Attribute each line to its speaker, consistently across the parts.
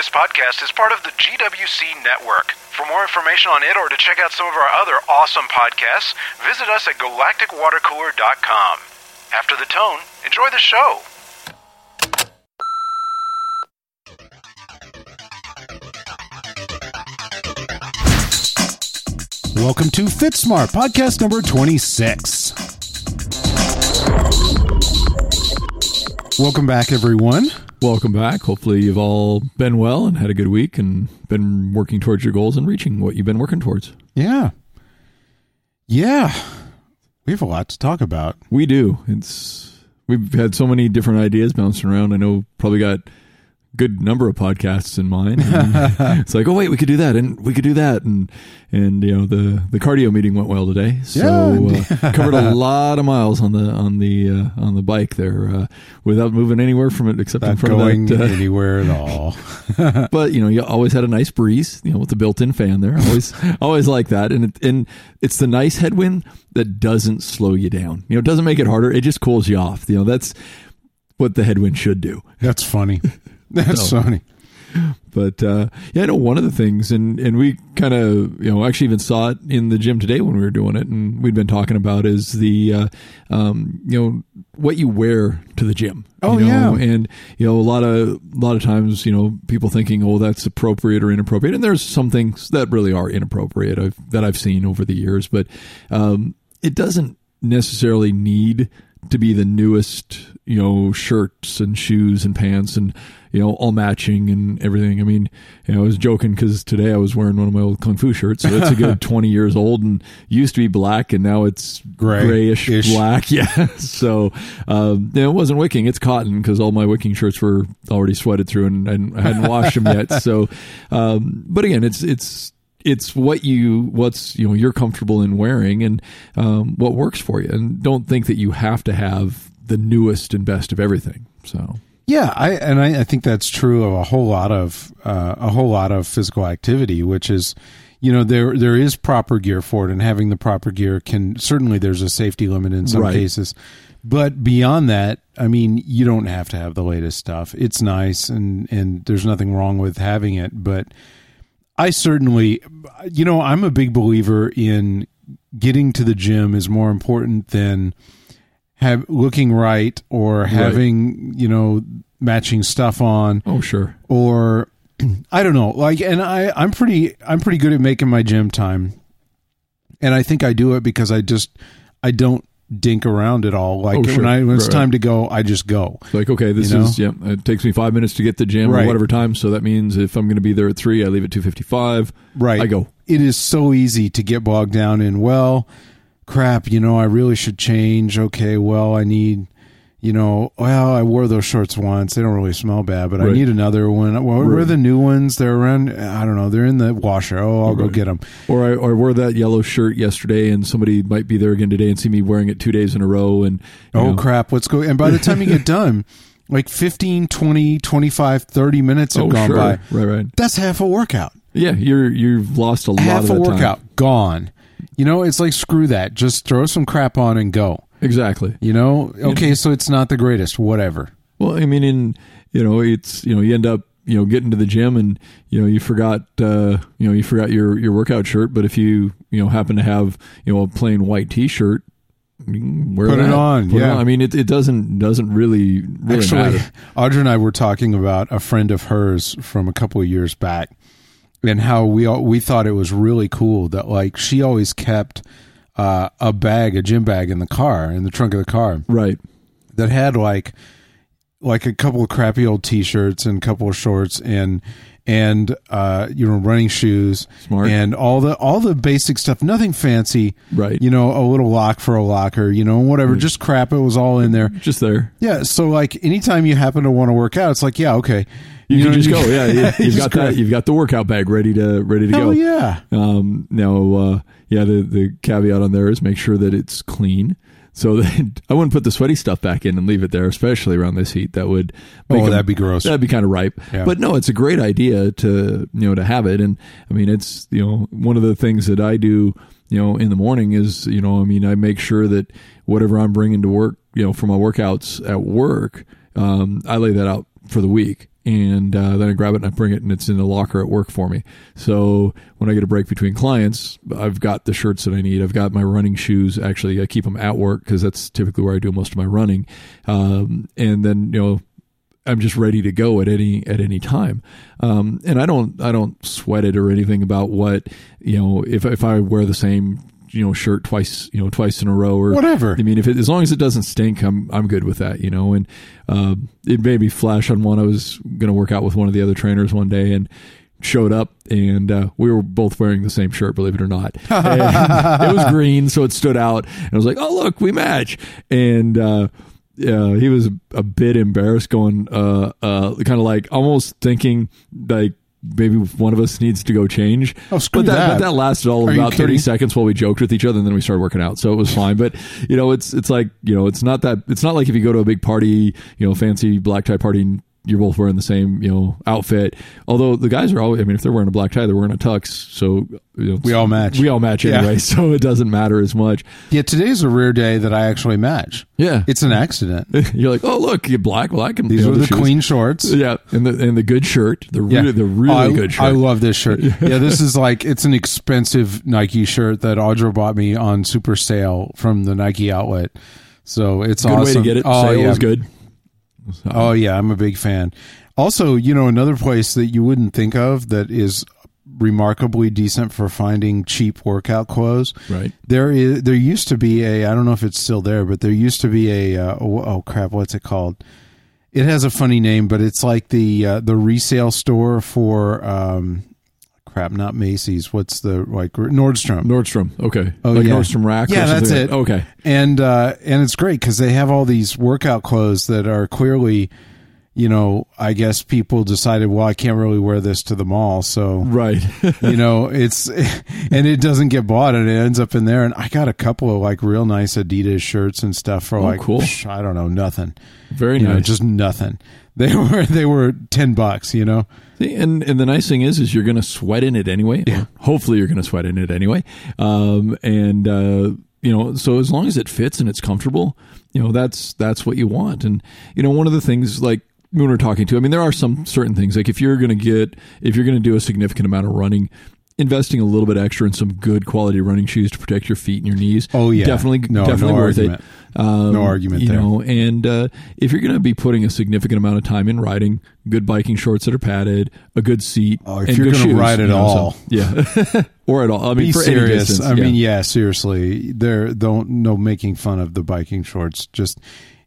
Speaker 1: This podcast is part of the GWC network. For more information on it or to check out some of our other awesome podcasts, visit us at galacticwatercooler.com. After the tone, enjoy the show.
Speaker 2: Welcome to FitSmart, podcast number 26. Welcome back, everyone.
Speaker 3: Welcome back. Hopefully, you've all been well and had a good week and been working towards your goals and reaching what you've been working towards.
Speaker 2: Yeah. Yeah. We have a lot to talk about.
Speaker 3: We do. It's we've had so many different ideas bouncing around. I know probably got good number of podcasts in mind. It's like, oh wait, we could do that, and we could do that, and and you know the the cardio meeting went well today, so
Speaker 2: Yeah.
Speaker 3: uh, covered a lot of miles on the on the uh, on the bike there uh, without moving anywhere from it except in
Speaker 2: Not
Speaker 3: front
Speaker 2: going
Speaker 3: of that. Uh,
Speaker 2: anywhere at all.
Speaker 3: but you know, you always had a nice breeze, you know, with the built-in fan there. Always, always like that, and it, and it's the nice headwind that doesn't slow you down. You know, it doesn't make it harder. It just cools you off. You know, that's what the headwind should do.
Speaker 2: That's funny. That's
Speaker 3: No.
Speaker 2: funny.
Speaker 3: But uh, yeah, I know one of the things, and and we kind of you know actually even saw it in the gym today when we were doing it, and we'd been talking about is the uh, um, you know what you wear to the gym.
Speaker 2: Oh,
Speaker 3: you know?
Speaker 2: yeah.
Speaker 3: and you know a lot of a lot of times you know people thinking oh that's appropriate or inappropriate, and there's some things that really are inappropriate I've, that I've seen over the years, but um, it doesn't necessarily need to be the newest you know shirts and shoes and pants and you know all matching and everything. I mean you know i was joking because today i was wearing one of my old kung fu shirts so it's a good 20 years old and used to be black and now it's
Speaker 2: Gray-ish.
Speaker 3: grayish black yeah. So um it wasn't wicking it's cotton because all my wicking shirts were already sweated through and, and i hadn't washed them yet. So um but again it's it's it's what you what's you know you're comfortable in wearing and um, what works for you. And don't think that you have to have the newest and best of everything so
Speaker 2: Yeah, I and I, I think that's true of a whole lot of uh, a whole lot of physical activity, which is, you know, there there is proper gear for it, and having the proper gear can certainly there's a safety limit in some
Speaker 3: Right.
Speaker 2: cases, but beyond that, I mean, you don't have to have the latest stuff. It's nice, and and there's nothing wrong with having it, but I certainly, you know, I'm a big believer in getting to the gym is more important than have looking right or having you know matching stuff on.
Speaker 3: Oh sure.
Speaker 2: Or I don't know. Like and I I'm pretty I'm pretty good at making my gym time. And I think I do it because I just I don't dink around at all. Like
Speaker 3: Oh, sure.
Speaker 2: when I when it's
Speaker 3: Right,
Speaker 2: time to go I just go.
Speaker 3: Like okay this
Speaker 2: You know?
Speaker 3: is yeah it takes me five minutes to get to the gym
Speaker 2: Right.
Speaker 3: or whatever time. So that means if i'm going to be there at three i leave at 255
Speaker 2: right.
Speaker 3: I go.
Speaker 2: It is so easy to get bogged down in well crap you know i really should change. Okay well i need you know well i wore those shorts once. They don't really smell bad but i need another one. Well, where are the new ones? They're around i don't know they're in the washer. Oh i'll go get them
Speaker 3: or I, or I wore that yellow shirt yesterday and somebody might be there again today and see me wearing it two days in a row and
Speaker 2: oh
Speaker 3: know,
Speaker 2: crap. What's going and by the time you get done like 15 20 25 30 minutes have
Speaker 3: oh
Speaker 2: gone
Speaker 3: sure.
Speaker 2: by.
Speaker 3: Right right.
Speaker 2: That's half a workout.
Speaker 3: Yeah you're you've lost a lot
Speaker 2: half
Speaker 3: of
Speaker 2: a
Speaker 3: that time.
Speaker 2: workout. Gone you know it's like screw that. Just throw some crap on and go.
Speaker 3: Exactly.
Speaker 2: You know, okay, so it's not the greatest, whatever.
Speaker 3: Well, I mean, in you know, it's you know, you end up you know getting to the gym and you know you forgot uh, you know you forgot your your workout shirt, but if you you know happen to have you know a plain white T-shirt, wear
Speaker 2: Put it on,
Speaker 3: Put
Speaker 2: yeah.
Speaker 3: I mean, it, it doesn't doesn't really really
Speaker 2: Actually,
Speaker 3: matter.
Speaker 2: Audra and I were talking about a friend of hers from a couple of years back and how we all, we thought it was really cool that like she always kept uh, a bag, a gym bag in the car, in the trunk of the car.
Speaker 3: Right.
Speaker 2: that had like like a couple of crappy old t-shirts and a couple of shorts and and uh you know running shoes
Speaker 3: Smart.
Speaker 2: and all the all the basic stuff. Nothing fancy.
Speaker 3: Right.
Speaker 2: you know a little lock for a locker you know whatever. Just crap. It was all in there.
Speaker 3: Just there.
Speaker 2: yeah. So like anytime you happen to want to work out it's like yeah okay
Speaker 3: You,
Speaker 2: know,
Speaker 3: can just go. Yeah, you,
Speaker 2: you
Speaker 3: you've got that. You've got the workout bag ready to ready to
Speaker 2: hell
Speaker 3: go.
Speaker 2: yeah
Speaker 3: Um, now, uh, yeah, the, the caveat on there is make sure that it's clean. So that I wouldn't put the sweaty stuff back in and leave it there, especially around this heat. That would
Speaker 2: Oh, that'd be gross.
Speaker 3: That'd be kind of ripe.
Speaker 2: Yeah.
Speaker 3: But no, it's a great idea to you know to have it. And I mean, it's you know one of the things that I do you know in the morning is you know I mean I make sure that whatever I'm bringing to work you know for my workouts at work, um, I lay that out for the week. And uh, then I grab it and I bring it and it's in the locker at work for me. So when I get a break between clients, I've got the shirts that I need. I've got my running shoes. Actually, I keep them at work because that's typically where I do most of my running. Um, and then you know I'm just ready to go at any at any time. Um, and I don't I don't sweat it or anything about what you know if if I wear the same you know shirt twice you know twice in a row or
Speaker 2: Whatever.
Speaker 3: I mean if it, as long as it doesn't stink I'm I'm good with that you know and um, it made me flash on one. I was going to work out with one of the other trainers one day and showed up and uh, we were both wearing the same shirt believe it or not. And it was green so it stood out. And I was like oh look we match. And uh, yeah, he was a bit embarrassed, going, uh, uh, kind of like almost thinking like maybe one of us needs to go change.
Speaker 2: Oh, screw
Speaker 3: but that,
Speaker 2: that.
Speaker 3: But that lasted all
Speaker 2: Are
Speaker 3: about thirty seconds while we joked with each other, and then we started working out, so it was fine. But you know, it's it's like you know, it's not that it's not like if you go to a big party, you know, fancy black tie party. And, you're both wearing the same, you know, outfit. Although the guys are always, I mean, if they're wearing a black tie, they're wearing a tux. So you know,
Speaker 2: We all match.
Speaker 3: We all match
Speaker 2: Yeah.
Speaker 3: anyway, so it doesn't matter as much.
Speaker 2: Yeah, today's a rare day that I actually match.
Speaker 3: Yeah,
Speaker 2: It's an accident.
Speaker 3: you're like, oh look, you black. Well, I can.
Speaker 2: These
Speaker 3: you know,
Speaker 2: are the
Speaker 3: shoes.
Speaker 2: clean shorts.
Speaker 3: Yeah, and the and the good shirt, the
Speaker 2: Yeah.
Speaker 3: really the really
Speaker 2: Oh, I,
Speaker 3: good shirt.
Speaker 2: I love this shirt. yeah, this is like it's an expensive Nike shirt that Audra bought me on super sale from the Nike outlet. So it's
Speaker 3: good
Speaker 2: awesome.
Speaker 3: way to get it.
Speaker 2: Oh
Speaker 3: Sale
Speaker 2: yeah,
Speaker 3: was good. So,
Speaker 2: Oh yeah, I'm a big fan. Also, you know, another place that you wouldn't think of that is remarkably decent for finding cheap workout clothes.
Speaker 3: right.
Speaker 2: There is there used to be a I don't know if it's still there, but there used to be a uh, oh, oh crap, what's it called? It has a funny name, but it's like the uh, the resale store for um crap, not Macy's. What's the like Nordstrom?
Speaker 3: Nordstrom. Okay.
Speaker 2: Oh,
Speaker 3: like
Speaker 2: yeah.
Speaker 3: Nordstrom rack. or
Speaker 2: Yeah, that's it.
Speaker 3: Okay.
Speaker 2: and uh, and it's great because they have all these workout clothes that are clearly, you know, I guess people decided, well, I can't really wear this to the mall, so
Speaker 3: Right.
Speaker 2: you know, it's and it doesn't get bought, and it ends up in there. And I got a couple of like real nice Adidas shirts and stuff for like,
Speaker 3: Oh, cool.
Speaker 2: psh, I don't know, nothing,
Speaker 3: Very
Speaker 2: you
Speaker 3: nice.
Speaker 2: know, just nothing. They were they were ten bucks, you know.
Speaker 3: See, and and the nice thing is, is you're going to sweat in it anyway.
Speaker 2: Yeah.
Speaker 3: Hopefully, you're going to sweat in it anyway. Um, and uh, you know, so as long as it fits and it's comfortable, you know, that's that's what you want. And you know, one of the things like when we're talking to, I mean, there are some certain things like if you're going to get if you're going to do a significant amount of running. Investing a little bit extra in some good quality running shoes to protect your feet and your knees.
Speaker 2: Oh, yeah.
Speaker 3: definitely,
Speaker 2: No,
Speaker 3: definitely
Speaker 2: no
Speaker 3: worth
Speaker 2: argument.
Speaker 3: it. Um,
Speaker 2: No argument
Speaker 3: You
Speaker 2: there.
Speaker 3: know, and uh, if you're going to be putting a significant amount of time in riding, good biking shorts that are padded, a good seat,
Speaker 2: Oh, if you're gonna ride at
Speaker 3: you know,
Speaker 2: all.
Speaker 3: so- yeah, or at all. I mean,
Speaker 2: Be
Speaker 3: for
Speaker 2: serious.
Speaker 3: any distance.
Speaker 2: I
Speaker 3: yeah.
Speaker 2: mean, yeah, seriously. There don't no making fun of the biking shorts. Just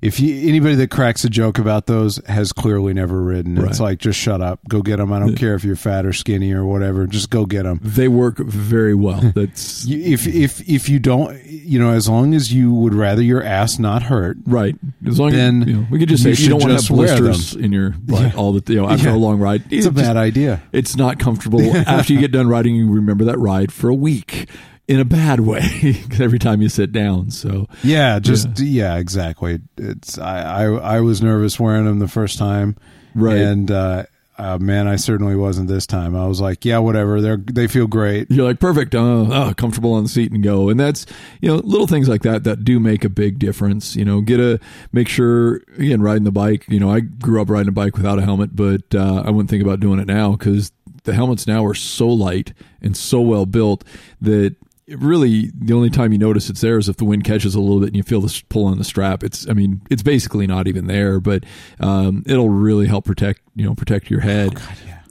Speaker 2: if you anybody that cracks a joke about those has clearly never ridden. It's like just shut up, go get them. I don't care if you're fat or skinny or whatever. Just go get them.
Speaker 3: they work very well. That's
Speaker 2: if if if you don't, you know, as long as you would rather your ass not hurt,
Speaker 3: right. As long
Speaker 2: Then
Speaker 3: as you know, we could just
Speaker 2: you
Speaker 3: say if you don't want to have blisters in your butt
Speaker 2: Yeah.
Speaker 3: all the you know after
Speaker 2: Yeah.
Speaker 3: a long ride.
Speaker 2: it's a
Speaker 3: just-
Speaker 2: bad idea.
Speaker 3: It's not comfortable. After you get done riding, you remember that ride for a week in a bad way every time you sit down. So
Speaker 2: Yeah, just yeah, exactly. It's I, I I was nervous wearing them the first time,
Speaker 3: Right.
Speaker 2: And uh, uh, man, I certainly wasn't this time. I was like, yeah, whatever. They're they feel great.
Speaker 3: you're like perfect uh, uh, comfortable on the seat and go and that's you know little things like that that do make a big difference you know get a make sure again riding the bike you know i grew up riding a bike without a helmet but uh, i wouldn't think about doing it now because the helmets now are so light and so well built that really the only time you notice it's there is if the wind catches a little bit and you feel the pull on the strap. It's i mean it's basically not even there but um, it'll really help protect you know protect your head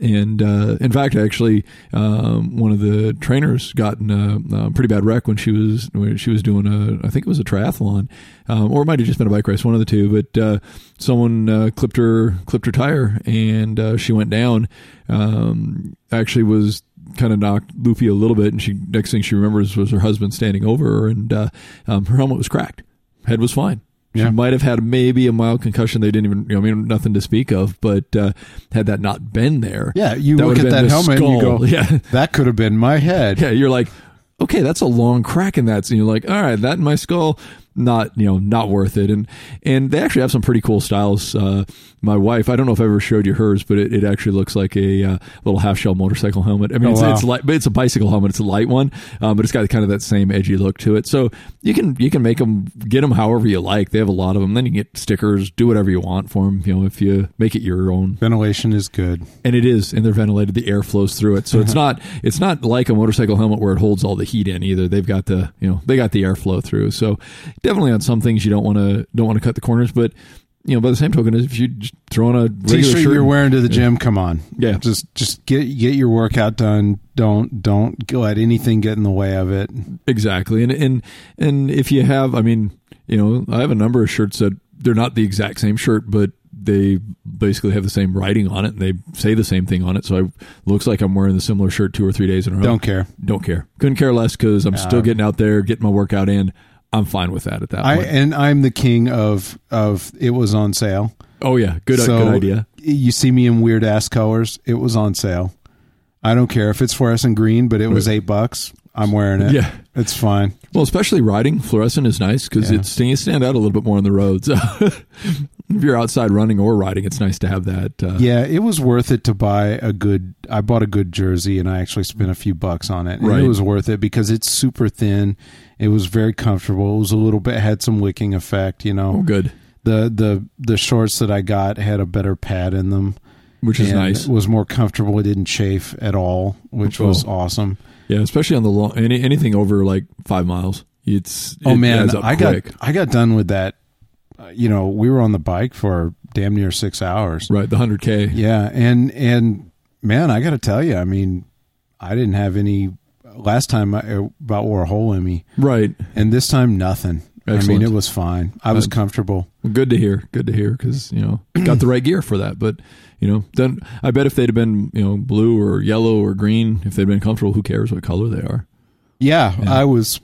Speaker 3: and uh, in fact, actually, um, one of the trainers got in a, a pretty bad wreck when she was when she was doing a I think it was a triathlon, um, or it might have just been a bike race, one of the two. But uh, someone uh, clipped her clipped her tire, and uh, she went down. Um, actually, was kind of knocked loopy a little bit, and she next thing she remembers was her husband standing over her, and uh, um, her helmet was cracked. Head was fine. She
Speaker 2: Yeah.
Speaker 3: might have had maybe a mild concussion. They didn't even, you know, I mean, nothing to speak of. But uh, had that not been there,
Speaker 2: Yeah, you
Speaker 3: That
Speaker 2: look at that helmet and you go,
Speaker 3: Yeah.
Speaker 2: that could have been my head.
Speaker 3: yeah, you're like, okay, that's a long crack in that. So you're like, all right, that in my skull, not you know not worth it. And and they actually have some pretty cool styles. Uh, my wife i don't know if i ever showed you hers but it, it actually looks like a uh, little half shell motorcycle helmet. I mean
Speaker 2: Oh,
Speaker 3: it's,
Speaker 2: wow.
Speaker 3: it's light but it's a bicycle helmet. It's a light one um, but it's got kind of that same edgy look to it. So you can you can make them get them however you like. They have a lot of them then you can get stickers. Do whatever you want for them you know if you make it your own.
Speaker 2: Ventilation is good.
Speaker 3: and it is and they're ventilated. The air flows through it. So it's not it's not like a motorcycle helmet where it holds all the heat in either. They've got the you know they got the airflow through. So definitely on some things you don't want to don't want to cut the corners but you know by the same token if you throw on a regular
Speaker 2: T-shirt
Speaker 3: shirt
Speaker 2: you're wearing to the gym. Come on,
Speaker 3: Yeah.
Speaker 2: Just just get get your workout done. Don't don't let anything get in the way of it.
Speaker 3: Exactly, and and and if you have, I mean, you know, I have a number of shirts that they're not the exact same shirt, but they basically have the same writing on it, and they say the same thing on it. So I looks like I'm wearing the similar shirt two or three days in a row.
Speaker 2: Don't care.
Speaker 3: don't care, couldn't care less because I'm still uh. getting out there, getting my workout in. I'm fine with that at that
Speaker 2: I
Speaker 3: point.
Speaker 2: and I'm the king of of it was on sale.
Speaker 3: oh yeah, good uh,
Speaker 2: so
Speaker 3: good idea.
Speaker 2: You see me in weird ass colors. It was on sale. I don't care if it's fluorescent green, but it was eight bucks. I'm wearing it.
Speaker 3: Yeah.
Speaker 2: it's fine.
Speaker 3: Well, especially riding, fluorescent is nice because
Speaker 2: Yeah.
Speaker 3: it's you stand out a little bit more on the roads. if you're outside running or riding, it's nice to have that. Uh,
Speaker 2: Yeah, it was worth it to buy a good. I bought a good jersey, and I actually spent a few bucks on it. And
Speaker 3: Right.
Speaker 2: it was worth it because it's super thin. It was very comfortable. It was a little bit had some wicking effect. You know,
Speaker 3: Oh, good,
Speaker 2: the the the shorts that I got had a better pad in them,
Speaker 3: which is nice.
Speaker 2: Was more comfortable. It didn't chafe at all, which
Speaker 3: Oh.
Speaker 2: was awesome.
Speaker 3: Yeah, especially on the long any, anything over like five miles. It's
Speaker 2: Oh
Speaker 3: it
Speaker 2: man, I
Speaker 3: quick.
Speaker 2: got I got done with that. Uh, you know, we were on the bike for damn near six hours.
Speaker 3: right the hundred k.
Speaker 2: Yeah, and and man, I got to tell you, I mean, I didn't have any. Last time I about wore a hole in me,
Speaker 3: Right,
Speaker 2: and this time nothing. I mean, it was fine. I was
Speaker 3: Uh,
Speaker 2: comfortable.
Speaker 3: good to hear. Good to hear because you know got the right gear for that. But you know, then I bet if they'd have been you know blue or yellow or green, if they'd been comfortable, who cares what color they are?
Speaker 2: Yeah,
Speaker 3: Yeah.
Speaker 2: I was.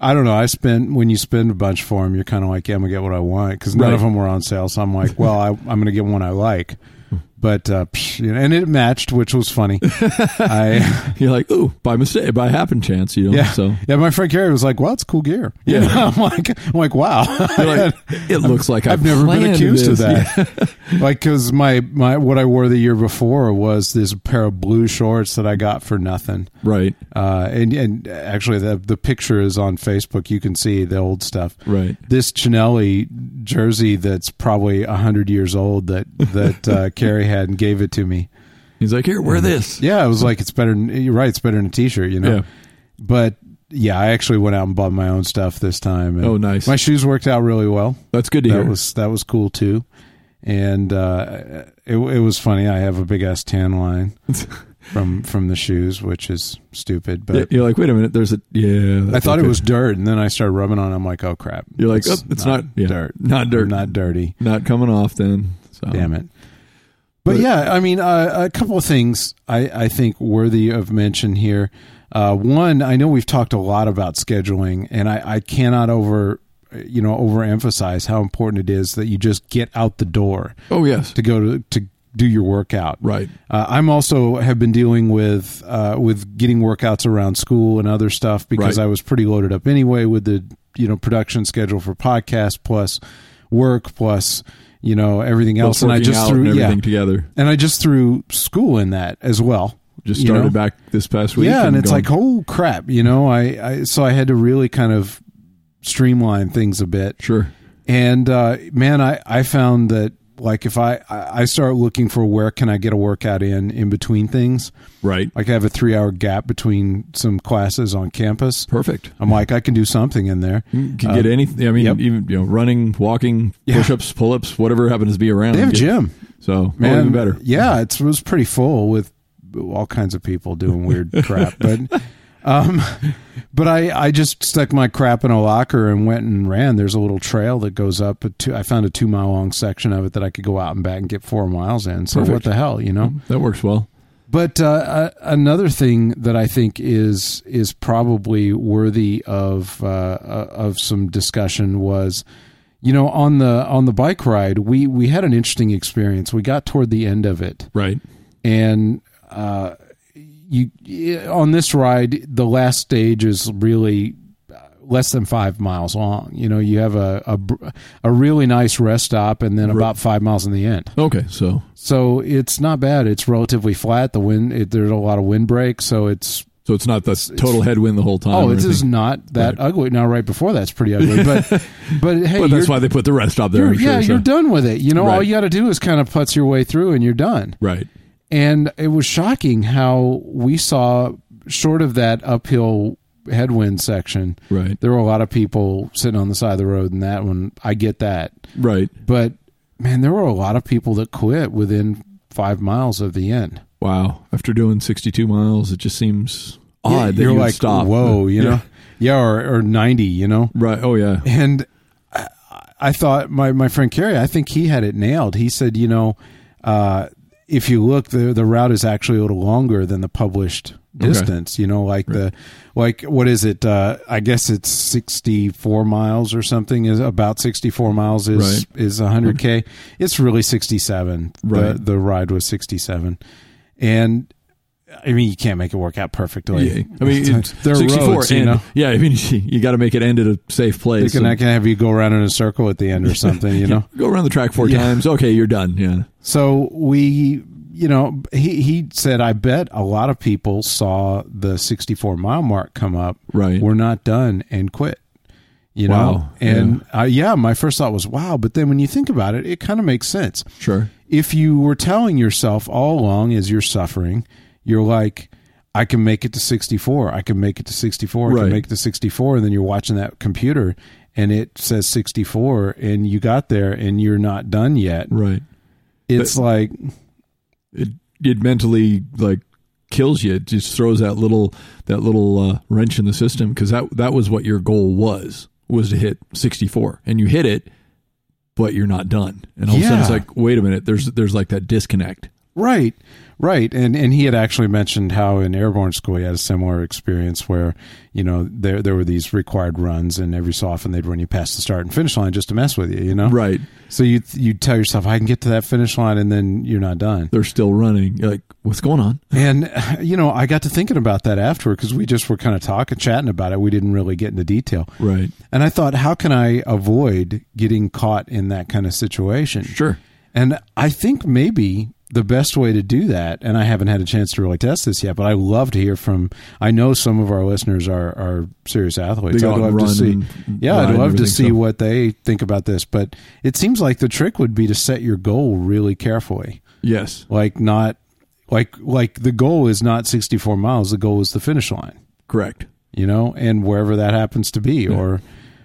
Speaker 2: I don't know. I spent when you spend a bunch for them, you're kind of like, yeah, I'm gonna get what I want because none
Speaker 3: Right.
Speaker 2: of them were on sale. So I'm like, well, I, I'm gonna get one I like. Hmm. But uh, psh, you know, and it matched, which was funny. I
Speaker 3: You're like, ooh, by mistake, by happen chance, you know.
Speaker 2: yeah,
Speaker 3: So
Speaker 2: yeah. My friend Carrie was like, "Well, it's cool gear." You
Speaker 3: Yeah.
Speaker 2: know, I'm like, I'm like, wow.
Speaker 3: like, it looks like
Speaker 2: I've
Speaker 3: I
Speaker 2: never been accused of
Speaker 3: this.
Speaker 2: that. like, because my my what I wore the year before was this pair of blue shorts that I got for nothing.
Speaker 3: right,
Speaker 2: Uh, and and actually, the the picture is on Facebook. You can see the old stuff.
Speaker 3: right.
Speaker 2: This Cinelli jersey that's probably a hundred years old that that uh, Carrie had and gave it to me.
Speaker 3: He's like, here, wear this.
Speaker 2: Yeah, it was like it's better. You're right. It's better than a t-shirt. You know.
Speaker 3: Yeah.
Speaker 2: But yeah, I actually went out and bought my own stuff this time. and
Speaker 3: Oh, nice.
Speaker 2: My shoes worked out really well.
Speaker 3: That's good to
Speaker 2: that
Speaker 3: hear.
Speaker 2: was that was cool too, and uh, it it was funny. I have a big ass tan line from from the shoes, which is stupid. But
Speaker 3: Yeah, you're like, wait a minute, there's a yeah.
Speaker 2: I
Speaker 3: that's
Speaker 2: thought it
Speaker 3: okay.
Speaker 2: was dirt, and then I started rubbing on. it. I'm like, oh crap!
Speaker 3: You're like, oh, it's not, yeah,
Speaker 2: dirt,
Speaker 3: not dirt,
Speaker 2: I'm not dirty.
Speaker 3: not coming off. Then, so.
Speaker 2: Damn it. But,
Speaker 3: But-
Speaker 2: yeah, I mean, uh, a couple of things I, I think worthy of mention here. Uh, one, I know we've talked a lot about scheduling, and I, I cannot over, you know, overemphasize how important it is that you just get out the door
Speaker 3: Oh yes,
Speaker 2: to go to to do your workout.
Speaker 3: right.
Speaker 2: Uh, I'm also have been dealing with uh, with getting workouts around school and other stuff because
Speaker 3: Right.
Speaker 2: I was pretty loaded up anyway with the you know production schedule for podcast plus work plus you know everything else, and I just threw
Speaker 3: and
Speaker 2: yeah,
Speaker 3: everything together.
Speaker 2: and I just threw school in that as well.
Speaker 3: Just
Speaker 2: you
Speaker 3: started
Speaker 2: know?
Speaker 3: back this past week.
Speaker 2: yeah, and it's
Speaker 3: going-
Speaker 2: like oh crap, you know. I, I so I had to really kind of streamline things a bit.
Speaker 3: sure,
Speaker 2: And uh, man, I, I found that like if I, I start looking for where can I get a workout in in between things,
Speaker 3: right,
Speaker 2: like I have a three hour gap between some classes on campus.
Speaker 3: perfect.
Speaker 2: I'm like I can do something in there.
Speaker 3: You can get
Speaker 2: Uh,
Speaker 3: anything. I mean,
Speaker 2: yep.
Speaker 3: even you know, running, walking,
Speaker 2: Yeah.
Speaker 3: push-ups, pull-ups, whatever happens to be around.
Speaker 2: They have a gym,
Speaker 3: so
Speaker 2: man.
Speaker 3: even better.
Speaker 2: Yeah, it's, it was pretty full with all kinds of people doing weird crap, but. Um, but I, I just stuck my crap in a locker and went and ran. There's a little trail that goes up. A two, I found a two mile long section of it that I could go out and back and get four miles in. So what the hell, you know?
Speaker 3: That works well.
Speaker 2: But uh, uh, another thing that I think is is probably worthy of uh, uh, of some discussion was, you know, on the on the bike ride, we we had an interesting experience. We got toward the end of it,
Speaker 3: Right.
Speaker 2: and uh, you uh, on this ride, the last stage is really uh, less than five miles long. You know, you have a a, a really nice rest stop, and then about five miles in the end.
Speaker 3: Okay, so
Speaker 2: So it's not bad. It's relatively flat. The wind, it, there's a lot of wind break, so it's
Speaker 3: so it's not the total headwind the whole time.
Speaker 2: oh, it is not that
Speaker 3: Right.
Speaker 2: ugly. Now, right before that's pretty ugly, but but hey,
Speaker 3: But that's why they put the rest stop there.
Speaker 2: you're-
Speaker 3: sure,
Speaker 2: yeah,
Speaker 3: so-
Speaker 2: you're done with it. You know, all you got to do is kind of putz your way through, and you're done.
Speaker 3: Right.
Speaker 2: And it was shocking how we saw, short of that uphill headwind section,
Speaker 3: Right.
Speaker 2: there were a lot of people sitting on the side of the road. And that one, I get that,
Speaker 3: Right.
Speaker 2: but man, there were a lot of people that quit within five miles of the end.
Speaker 3: Wow. After doing 62 miles, it just seems odd that
Speaker 2: you're
Speaker 3: you
Speaker 2: like,
Speaker 3: stop.
Speaker 2: whoa, you
Speaker 3: Yeah.
Speaker 2: know, yeah, or, or ninety, you know.
Speaker 3: Right. Oh yeah.
Speaker 2: And I, I thought my my friend Kerry, I think he had it nailed. He said, you know, uh, if you look, the the route is actually a little longer than the published distance. You know, like the like what is it? Uh, I guess it's sixty four miles or something. Is about sixty four miles is
Speaker 3: Right.
Speaker 2: is hundred k. It's really sixty seven.
Speaker 3: Right.
Speaker 2: The the ride was sixty seven, and. I mean, you can't make it work out perfectly.
Speaker 3: Yeah. I mean, it's
Speaker 2: they're
Speaker 3: 64.
Speaker 2: roads, you know.
Speaker 3: Yeah. I mean, you got to make it end at a safe
Speaker 2: They
Speaker 3: place.
Speaker 2: can, I
Speaker 3: and
Speaker 2: can have you go around in a circle at the end or something, you know.
Speaker 3: go around the track four
Speaker 2: Yeah.
Speaker 3: times. Okay, you're done. Yeah.
Speaker 2: So we, you know, he he said, I bet a lot of people saw the 64 mile mark come up.
Speaker 3: Right.
Speaker 2: We're not done and quit. You know,
Speaker 3: Wow.
Speaker 2: and yeah. Uh, yeah, my first thought was wow, but then when you think about it, it kind of makes sense.
Speaker 3: Sure.
Speaker 2: If you were telling yourself all along as you're suffering, you're like, I can make it to 64. I can make it to 64. I
Speaker 3: Right.
Speaker 2: can make it to 64. And then you're watching that computer and it says 64 and you got there and you're not done yet.
Speaker 3: Right.
Speaker 2: It's like,
Speaker 3: It it mentally like kills you. It just throws that little that little uh, wrench in the system because that that was what your goal was was to hit 64 and you hit it, but you're not done. And all of a sudden it's like, wait a minute. There's there's like that disconnect.
Speaker 2: Right, right, and and he had actually mentioned how in airborne school he had a similar experience where you know there there were these required runs, and every so often they'd run you past the start and finish line just to mess with you, you know.
Speaker 3: Right.
Speaker 2: So you you tell yourself I can get to that finish line, and then you're not done.
Speaker 3: They're still running. You're like, what's going on?
Speaker 2: And you know, I got to thinking about that afterward because we just were kind of talking, chatting about it. We didn't really get into detail.
Speaker 3: Right.
Speaker 2: And I thought, how can I avoid getting caught in that kind of situation?
Speaker 3: Sure.
Speaker 2: And I think maybe the best way to do that, and I haven't had a chance to really test this yet, but I love to hear from. I know some of our listeners are are serious athletes. I'd love to see. Yeah, I'd love to see
Speaker 3: so-
Speaker 2: what they think about this. But it seems like the trick would be to set your goal really carefully.
Speaker 3: Yes.
Speaker 2: Like not like like the goal is not sixty four miles. The goal is the finish line.
Speaker 3: Correct.
Speaker 2: You know, and wherever that happens to be, or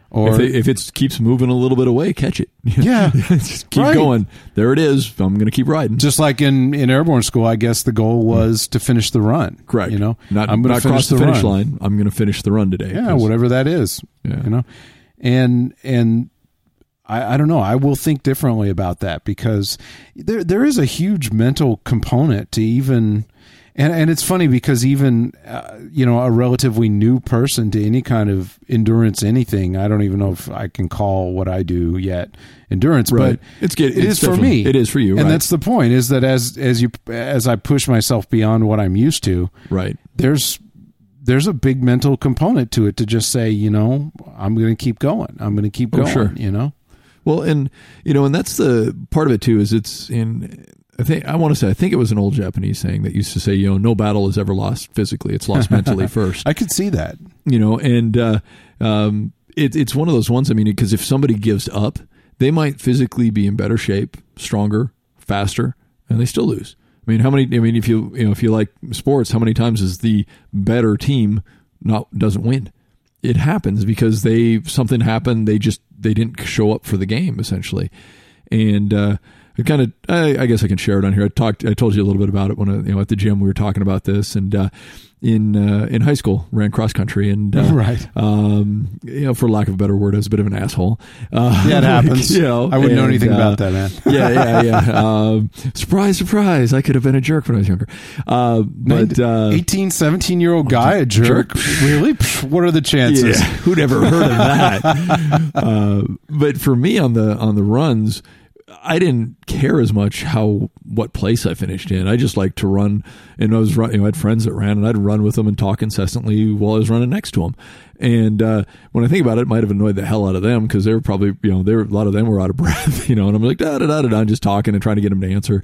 Speaker 2: or
Speaker 3: if, it, if it keeps moving a little bit away, catch it.
Speaker 2: yeah,
Speaker 3: just keep
Speaker 2: Right.
Speaker 3: going. There it is. I'm going to keep riding.
Speaker 2: just like in in airborne school, I guess the goal mm. was to finish the run.
Speaker 3: Correct.
Speaker 2: You know,
Speaker 3: not
Speaker 2: I'm gonna
Speaker 3: cross the, finish
Speaker 2: run.
Speaker 3: line. I'm going to finish the run today.
Speaker 2: Yeah, whatever that is.
Speaker 3: Yeah.
Speaker 2: You know, and and I, I don't know. I will think differently about that because there there is a huge mental component to even. And, and it's funny because even uh, you know a relatively new person to any kind of endurance anything I don't even know if I can call what I do yet endurance
Speaker 3: Right.
Speaker 2: but
Speaker 3: It's get-
Speaker 2: it
Speaker 3: it's
Speaker 2: is for me
Speaker 3: it is for you,
Speaker 2: and
Speaker 3: right.
Speaker 2: that's the point is that as as you as I push myself beyond what I'm used to
Speaker 3: Right.
Speaker 2: there's there's a big mental component to it to just say, you know, I'm going to keep going. I'm going to keep
Speaker 3: Oh,
Speaker 2: going.
Speaker 3: sure.
Speaker 2: You know,
Speaker 3: Well, and you know, and that's the part of it too. Is it's in. I think I want to say I think it was an old Japanese saying that used to say, you know, no battle is ever lost physically; it's lost mentally first.
Speaker 2: I could see that.
Speaker 3: you know, and uh, um, it, it's one of those ones. I mean, because if somebody gives up, they might physically be in better shape, stronger, faster, and they still lose. I mean, how many? I mean, if you you know if you like sports, how many times is the better team not doesn't win? It happens because they something happened. They just they didn't show up for the game essentially, and uh, it kind of I, I guess I can share it on here. I talked I told you a little bit about it when I, you know at the gym we were talking about this and. Uh, in uh, in high school, ran cross country, and uh,
Speaker 2: Right.
Speaker 3: um, you know, for lack of a better word, I was a bit of an asshole. Uh,
Speaker 2: Yeah, it happens.
Speaker 3: you know,
Speaker 2: I wouldn't know anything
Speaker 3: uh,
Speaker 2: about that, man.
Speaker 3: yeah, yeah, yeah. Um, surprise, surprise! I could have been a jerk when I was younger. Uh, but uh,
Speaker 2: 18, 17 year old guy, a jerk. really? What are the chances?
Speaker 3: yeah, who'd ever heard of that? uh, but for me on the on the runs, I didn't care as much how what place I finished in. I just liked to run, and I was run, you know I had friends that ran, and I'd run with them and talk incessantly while I was running next to them. And uh, when I think about it, it might have annoyed the hell out of them because they were probably you know they were a lot of them were out of breath, you know, and I'm like da da da da da, just talking and trying to get them to answer.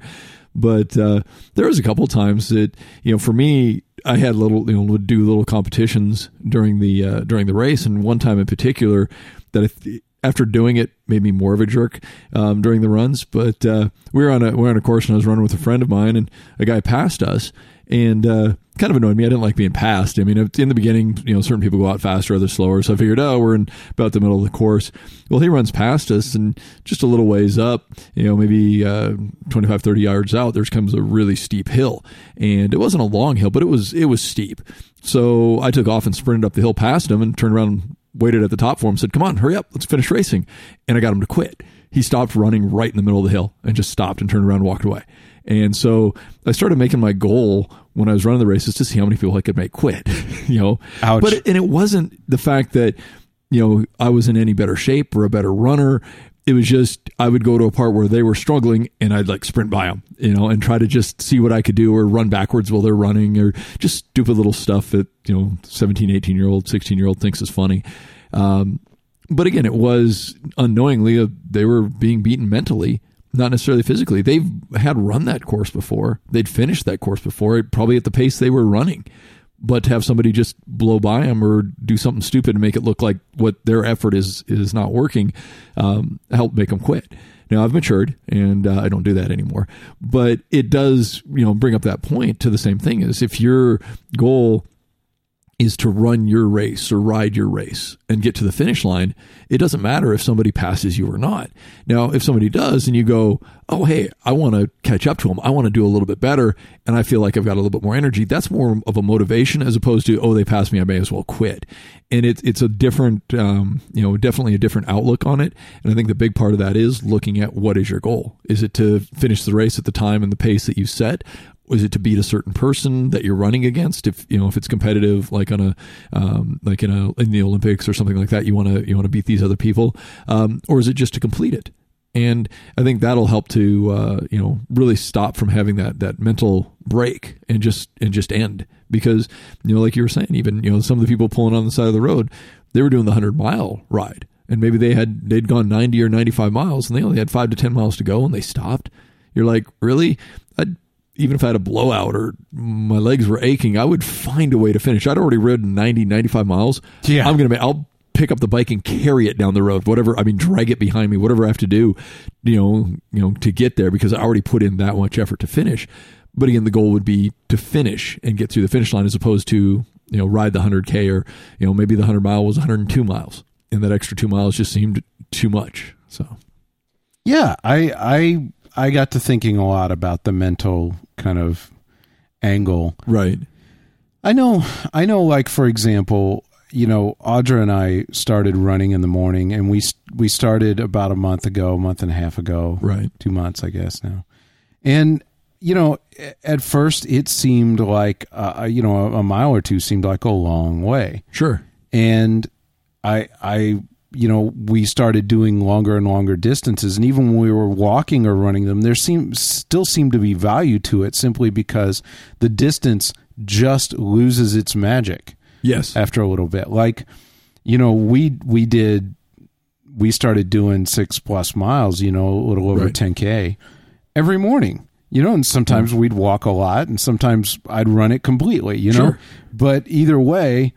Speaker 3: But uh, there was a couple times that you know for me I had little you know would do little competitions during the uh, during the race, and one time in particular that I after doing it made me more of a jerk um, during the runs. But uh, we were on a we were on a course and I was running with a friend of mine and a guy passed us and uh, kind of annoyed me. I didn't like being passed. I mean, in the beginning, you know, certain people go out faster, others slower. So I figured, oh, we're in about the middle of the course. Well, he runs past us and just a little ways up, you know, maybe uh, 25, 30 yards out, there comes a really steep hill. And it wasn't a long hill, but it was it was steep. So I took off and sprinted up the hill past him and turned around waited at the top for him, said, Come on, hurry up, let's finish racing. And I got him to quit. He stopped running right in the middle of the hill and just stopped and turned around and walked away. And so I started making my goal when I was running the races to see how many people I could make quit, you know.
Speaker 2: Ouch.
Speaker 3: But it, and it wasn't the fact that you know I was in any better shape or a better runner it was just I would go to a part where they were struggling and I'd like sprint by them, you know, and try to just see what I could do or run backwards while they're running or just stupid little stuff that, you know, 17, 18 year old, 16 year old thinks is funny. Um, but again, it was unknowingly uh, they were being beaten mentally, not necessarily physically. They've had run that course before. They'd finished that course before, probably at the pace they were running but to have somebody just blow by them or do something stupid to make it look like what their effort is is not working, um, help make them quit. Now I've matured and uh, I don't do that anymore, but it does you know bring up that point to the same thing is if your goal is to run your race or ride your race and get to the finish line, it doesn't matter if somebody passes you or not. Now, if somebody does and you go, oh, hey, I want to catch up to them, I want to do a little bit better, and I feel like I've got a little bit more energy, that's more of a motivation as opposed to, oh, they passed me, I may as well quit. And it, it's a different, um, you know, definitely a different outlook on it. And I think the big part of that is looking at what is your goal? Is it to finish the race at the time and the pace that you set? Is it to beat a certain person that you're running against? If you know if it's competitive like on a um, like in a in the olympics or something like that you want to you want to beat these other people. Um, or is it just to complete it? And i think that'll help to uh, you know really stop from having that that mental break and just and just end. Because you know like you were saying even you know some of the people pulling on the side of the road they were doing the 100 mile ride. And maybe they had they'd gone 90 or 95 miles and they only had 5 to 10 miles to go and they stopped. You're like really even if I had a blowout or my legs were aching, I would find a way to finish. I'd already ridden 90, 95 miles.
Speaker 2: Yeah.
Speaker 3: I'm going to, I'll pick up the bike and carry it down the road, whatever, I mean, drag it behind me, whatever I have to do, you know, you know, to get there because I already put in that much effort to finish. But again, the goal would be to finish and get through the finish line as opposed to, you know, ride the 100K or, you know, maybe the 100 mile was 102 miles and that extra two miles just seemed too much. So,
Speaker 2: yeah, I, I, I got to thinking a lot about the mental kind of angle.
Speaker 3: Right.
Speaker 2: I know I know like for example, you know, Audra and I started running in the morning and we we started about a month ago, a month and a half ago.
Speaker 3: Right.
Speaker 2: 2 months I guess now. And you know, at first it seemed like uh, you know, a, a mile or two seemed like a long way.
Speaker 3: Sure.
Speaker 2: And I I you know, we started doing longer and longer distances, and even when we were walking or running them, there seemed still seemed to be value to it simply because the distance just loses its magic.
Speaker 3: Yes.
Speaker 2: After a little bit, like you know, we we did we started doing six plus miles, you know, a little over
Speaker 3: Right.
Speaker 2: 10k every morning. You know, and sometimes
Speaker 3: Mm.
Speaker 2: we'd walk a lot, and sometimes I'd run it completely. You know,
Speaker 3: Sure.
Speaker 2: but either way,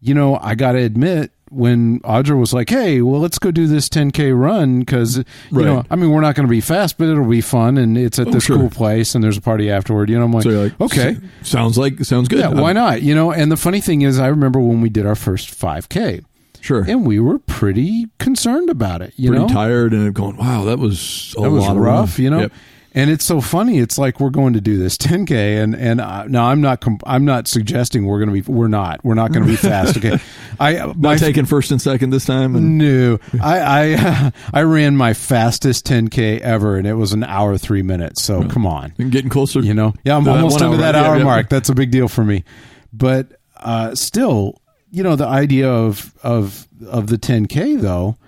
Speaker 2: you know, I got to admit when Audra was like, "Hey, well, let's go do this 10k run because you
Speaker 3: Right.
Speaker 2: know, I mean, we're not going to be fast, but it'll be fun, and it's at
Speaker 3: Oh,
Speaker 2: this
Speaker 3: sure.
Speaker 2: cool place, and there's a party afterward." You know, I'm like,
Speaker 3: So like,
Speaker 2: "Okay,
Speaker 3: "S- sounds like sounds good.
Speaker 2: yeah, why not?" You know, and the funny thing is, I remember when we did our first 5k,
Speaker 3: Sure.
Speaker 2: and we were pretty concerned about it. You
Speaker 3: Pretty
Speaker 2: know,
Speaker 3: tired and going, wow, that was a
Speaker 2: that was rough,
Speaker 3: run."
Speaker 2: you know.
Speaker 3: Yep.
Speaker 2: And it's so funny. It's like we're going to do this 10k, and and uh, now I'm not comp- I'm not suggesting we're going to be we're not we're not going to be fast. Okay, I
Speaker 3: Not
Speaker 2: my
Speaker 3: taking first and second this time. And
Speaker 2: no, I I I ran my fastest 10k ever, and it was an hour three minutes. So come on,
Speaker 3: and getting closer.
Speaker 2: you know, yeah, I'm almost under
Speaker 3: hour,
Speaker 2: that
Speaker 3: right? Yeah,
Speaker 2: hour
Speaker 3: yeah.
Speaker 2: mark. That's a big deal for me. But uh, still, you know, the idea of of of the 10k though,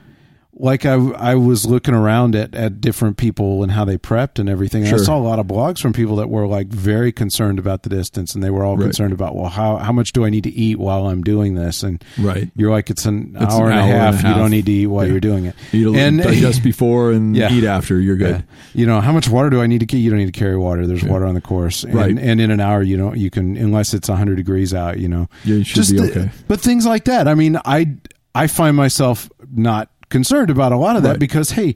Speaker 2: like I, I was looking around at, at different people and how they prepped and everything. And
Speaker 3: Sure.
Speaker 2: I saw a lot of blogs from people that were like very concerned about the distance and they were all
Speaker 3: Right.
Speaker 2: concerned about, well, how, how much do I need to eat while I'm doing this? And
Speaker 3: Right.
Speaker 2: you're like, it's an,
Speaker 3: It's
Speaker 2: hour,
Speaker 3: an
Speaker 2: and,
Speaker 3: hour
Speaker 2: a
Speaker 3: and a
Speaker 2: half. You don't need to eat while
Speaker 3: Yeah.
Speaker 2: you're doing it.
Speaker 3: Eat a little,
Speaker 2: and
Speaker 3: digest before and
Speaker 2: Yeah.
Speaker 3: eat after. You're good.
Speaker 2: yeah. You know, how much water do I need to get? You don't need to carry water. There's water on the course. And,
Speaker 3: Right.
Speaker 2: and in an hour, you know, you can, unless it's 100 degrees out, you know.
Speaker 3: Yeah, you should be okay.
Speaker 2: But things like that. I mean, I, I find myself not concerned about a lot of that
Speaker 3: Right.
Speaker 2: because, hey,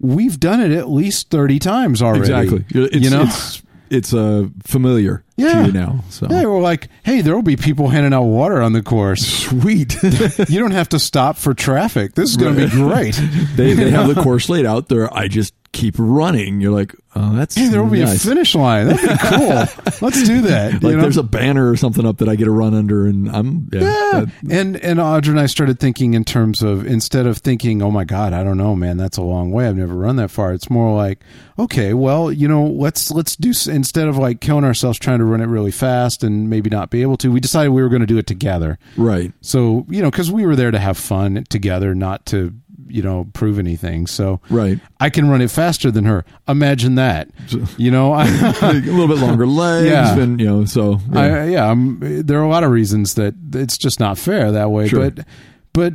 Speaker 2: we've done it at least 30 times already.
Speaker 3: Exactly. It's,
Speaker 2: you know?
Speaker 3: it's it's uh, familiar
Speaker 2: Yeah.
Speaker 3: now. So
Speaker 2: yeah, we're like, hey, there will be people handing out water on the course.
Speaker 3: sweet.
Speaker 2: you don't have to stop for traffic. This is going to be great.
Speaker 3: they they have the course laid out there. I just keep running. You're like, oh, that's
Speaker 2: Hey, there will be a finish line. That'd be cool. Let's do that.
Speaker 3: Like
Speaker 2: know?
Speaker 3: there's a banner or something up that I get to run under, and I'm yeah.
Speaker 2: Yeah.
Speaker 3: that-
Speaker 2: and and Audra and I started thinking in terms of instead of thinking, oh my God, I don't know, man, that's a long way. I've never run that far. It's more like, okay, well, you know, let's let's do instead of like killing ourselves trying to run it really fast and maybe not be able to. We decided we were going to do it together.
Speaker 3: right.
Speaker 2: So you know, because we were there to have fun together, not to you know prove anything. So
Speaker 3: Right.
Speaker 2: I can run it faster than her. Imagine that. You know, I,
Speaker 3: a little bit longer legs,
Speaker 2: Yeah.
Speaker 3: and you know, so yeah.
Speaker 2: I, yeah, I'm, there are a lot of reasons that it's just not fair that way.
Speaker 3: Sure.
Speaker 2: But, but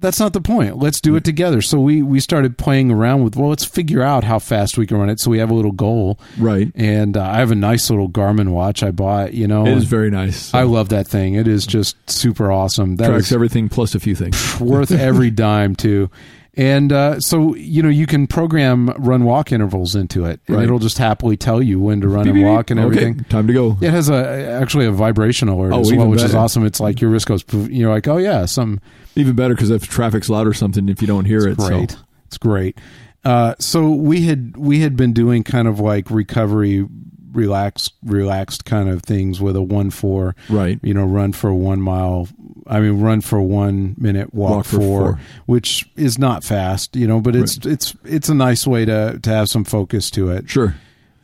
Speaker 2: that's not the point. Let's do it together. So we we started playing around with well, let's figure out how fast we can run it. So we have a little goal,
Speaker 3: right.
Speaker 2: and uh, I have a nice little Garmin watch I bought. You know,
Speaker 3: It is very nice.
Speaker 2: I love that thing. It is just super awesome. That
Speaker 3: tracks everything plus a few things.
Speaker 2: worth every dime too. And uh, so you know you can program run walk intervals into it, and
Speaker 3: Right.
Speaker 2: it'll just happily tell you when to run
Speaker 3: Beep,
Speaker 2: and walk and everything.
Speaker 3: Okay, time to go.
Speaker 2: It has a actually a vibration alert
Speaker 3: Oh,
Speaker 2: as well, which is awesome. It's like your wrist goes. You're like, oh yeah, some
Speaker 3: Even better because if traffic's loud or something, if you don't hear it,
Speaker 2: great.
Speaker 3: so
Speaker 2: It's great. Uh, so we had we had been doing kind of like recovery, relaxed, relaxed kind of things with a one four.
Speaker 3: right.
Speaker 2: You know, run for one mile. I mean, run for one minute, walk,
Speaker 3: Walk for
Speaker 2: four,
Speaker 3: four.
Speaker 2: which is not fast. You know, but it's it's it's a nice way to to have some focus to it.
Speaker 3: Sure.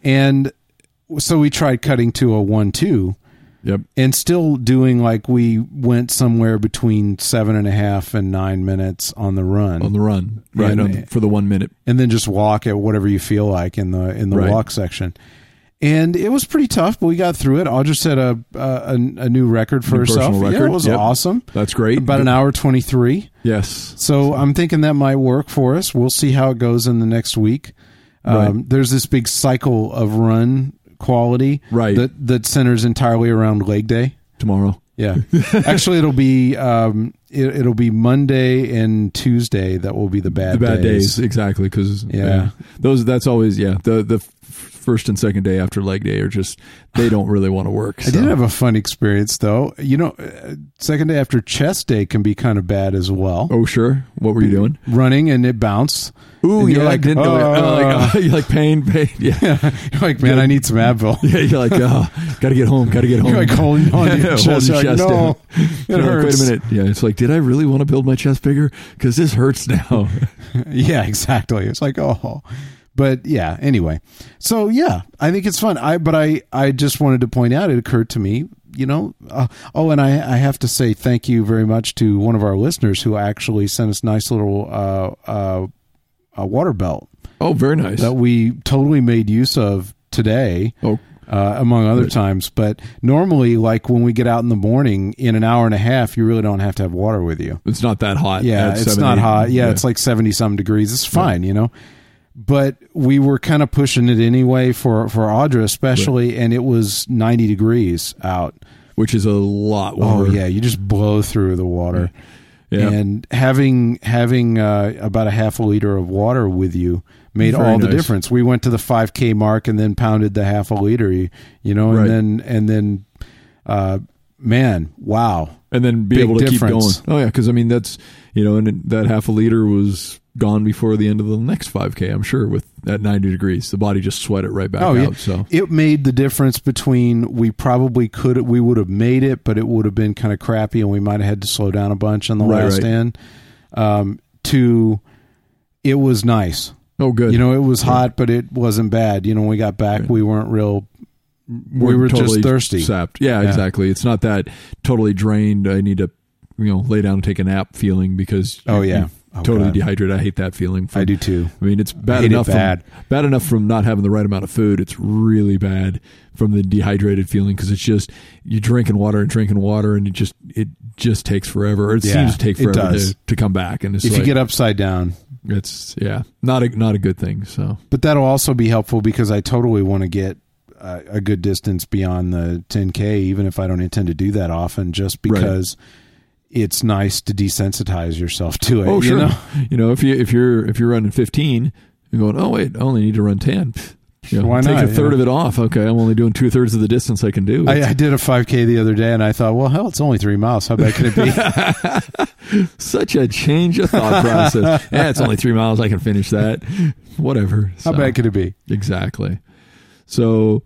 Speaker 2: And so we tried cutting to a one two.
Speaker 3: Yep.
Speaker 2: and still doing like we went somewhere between seven and a half and nine minutes on the run,
Speaker 3: On the run. Right.
Speaker 2: And-
Speaker 3: on, for the one minute.
Speaker 2: and then just walk at whatever you feel like in the in the
Speaker 3: Right.
Speaker 2: walk section. And it was pretty tough, but we got through it. Audra set a a, a new record for
Speaker 3: New
Speaker 2: herself.
Speaker 3: personal
Speaker 2: Yeah, it was
Speaker 3: Yep.
Speaker 2: awesome.
Speaker 3: That's great.
Speaker 2: About an hour twenty three.
Speaker 3: Yes.
Speaker 2: So I'm thinking that might work for us. We'll see how it goes in the next week. Um,
Speaker 3: Right.
Speaker 2: There's this big cycle of run quality
Speaker 3: Right.
Speaker 2: that that centers entirely around leg day.
Speaker 3: Tomorrow.
Speaker 2: Yeah, actually, it'll be um, it, it'll be Monday and Tuesday that will be the bad
Speaker 3: the bad
Speaker 2: days.
Speaker 3: days, exactly because
Speaker 2: Yeah.
Speaker 3: those that's always yeah the the first and second day after leg day are just they don't really want to work
Speaker 2: I did have a fun experience though. You know, uh, second day after chest day can be kind of bad as well.
Speaker 3: oh sure what were you doing
Speaker 2: Running and it bounced.
Speaker 3: ooh
Speaker 2: And
Speaker 3: yeah
Speaker 2: you're
Speaker 3: like,
Speaker 2: like,
Speaker 3: didn't know it.
Speaker 2: "Oh."
Speaker 3: Like, oh, you're like pain pain yeah
Speaker 2: You're like, man, I need some Advil.
Speaker 3: yeah you're like oh gotta get home gotta get home
Speaker 2: You're like holding on to your
Speaker 3: Yeah,
Speaker 2: chest.
Speaker 3: holding
Speaker 2: You're like, no, it
Speaker 3: You're like, wait a minute yeah it's like did I really want to build my chest bigger because this hurts now
Speaker 2: yeah, exactly. It's like, oh, but yeah. Anyway, so yeah, I think it's fun. I but I I just wanted to point out. It occurred to me, you know. Uh, oh, and I I have to say thank you very much to one of our listeners who actually sent us nice little uh uh a water belt
Speaker 3: oh very nice
Speaker 2: that we totally made use of today.
Speaker 3: oh
Speaker 2: Uh, among other times, but normally, like when we get out in the morning, in an hour and a half, you really don't have to have water with you.
Speaker 3: it's not that hot
Speaker 2: Yeah, it's
Speaker 3: 70.
Speaker 2: not hot. Yeah, it's like 70 some degrees. It's fine, you know. But we were kind of pushing it anyway for for Audra especially and it was 90 degrees out.
Speaker 3: which is a lot
Speaker 2: Oh yeah, you just blow through the water.
Speaker 3: yeah
Speaker 2: And having having uh, about a half a liter of water with you made
Speaker 3: Very
Speaker 2: all the difference. We went to the 5k mark and then pounded the half a liter, you, you know, and
Speaker 3: Right.
Speaker 2: then and then uh man, wow.
Speaker 3: and then be
Speaker 2: Big
Speaker 3: able to
Speaker 2: difference.
Speaker 3: keep going. Oh yeah, because I mean that's you know, and that half a liter was gone before the end of the next 5K. I'm sure with at 90 degrees, the body just sweat it right back
Speaker 2: Oh,
Speaker 3: out.
Speaker 2: yeah.
Speaker 3: So
Speaker 2: it made the difference between we probably could we would have made it, but it would have been kind of crappy, and we might have had to slow down a bunch on the
Speaker 3: Right,
Speaker 2: last
Speaker 3: right.
Speaker 2: end. Um, to it was nice.
Speaker 3: oh good,
Speaker 2: You know, it was hot, but it wasn't bad. You know, when we got back,
Speaker 3: Right.
Speaker 2: we weren't real. we
Speaker 3: We're
Speaker 2: were just
Speaker 3: totally
Speaker 2: thirsty.
Speaker 3: sapped. Yeah,
Speaker 2: Yeah.
Speaker 3: exactly. It's not that totally drained. I need to you know lay down and take a nap feeling because
Speaker 2: Oh, yeah.
Speaker 3: You've totally
Speaker 2: God.
Speaker 3: dehydrated. I hate that feeling.
Speaker 2: I do too.
Speaker 3: I mean, it's bad
Speaker 2: hate it
Speaker 3: enough.
Speaker 2: bad.
Speaker 3: From, bad enough from not having the right amount of food. It's really bad from the dehydrated feeling because it's just you're drinking water and drinking water, and it just it just takes forever. Or it
Speaker 2: Yeah,
Speaker 3: seems to take forever to, to come back. And it's
Speaker 2: If
Speaker 3: like,
Speaker 2: you get upside down,
Speaker 3: it's yeah, not a not a good thing. So
Speaker 2: but that'll also be helpful because I totally want to get a, a good distance beyond the 10k, even if I don't intend to do that often, just
Speaker 3: Right.
Speaker 2: It's nice to desensitize yourself to it.
Speaker 3: oh
Speaker 2: you
Speaker 3: sure,
Speaker 2: know?
Speaker 3: you know if you if you're if you're running 15, you're going oh wait, I only need to run 10. You know,
Speaker 2: Why
Speaker 3: take
Speaker 2: not,
Speaker 3: a third
Speaker 2: yeah.
Speaker 3: of it off. Okay, I'm only doing two thirds of the distance I can do.
Speaker 2: I, I did a 5k the other day, and I thought, well, hell, it's only three miles. How bad can it be?
Speaker 3: Such a change of thought process. yeah, it's only three miles. I can finish that. Whatever.
Speaker 2: How
Speaker 3: So,
Speaker 2: bad could it be?
Speaker 3: Exactly. So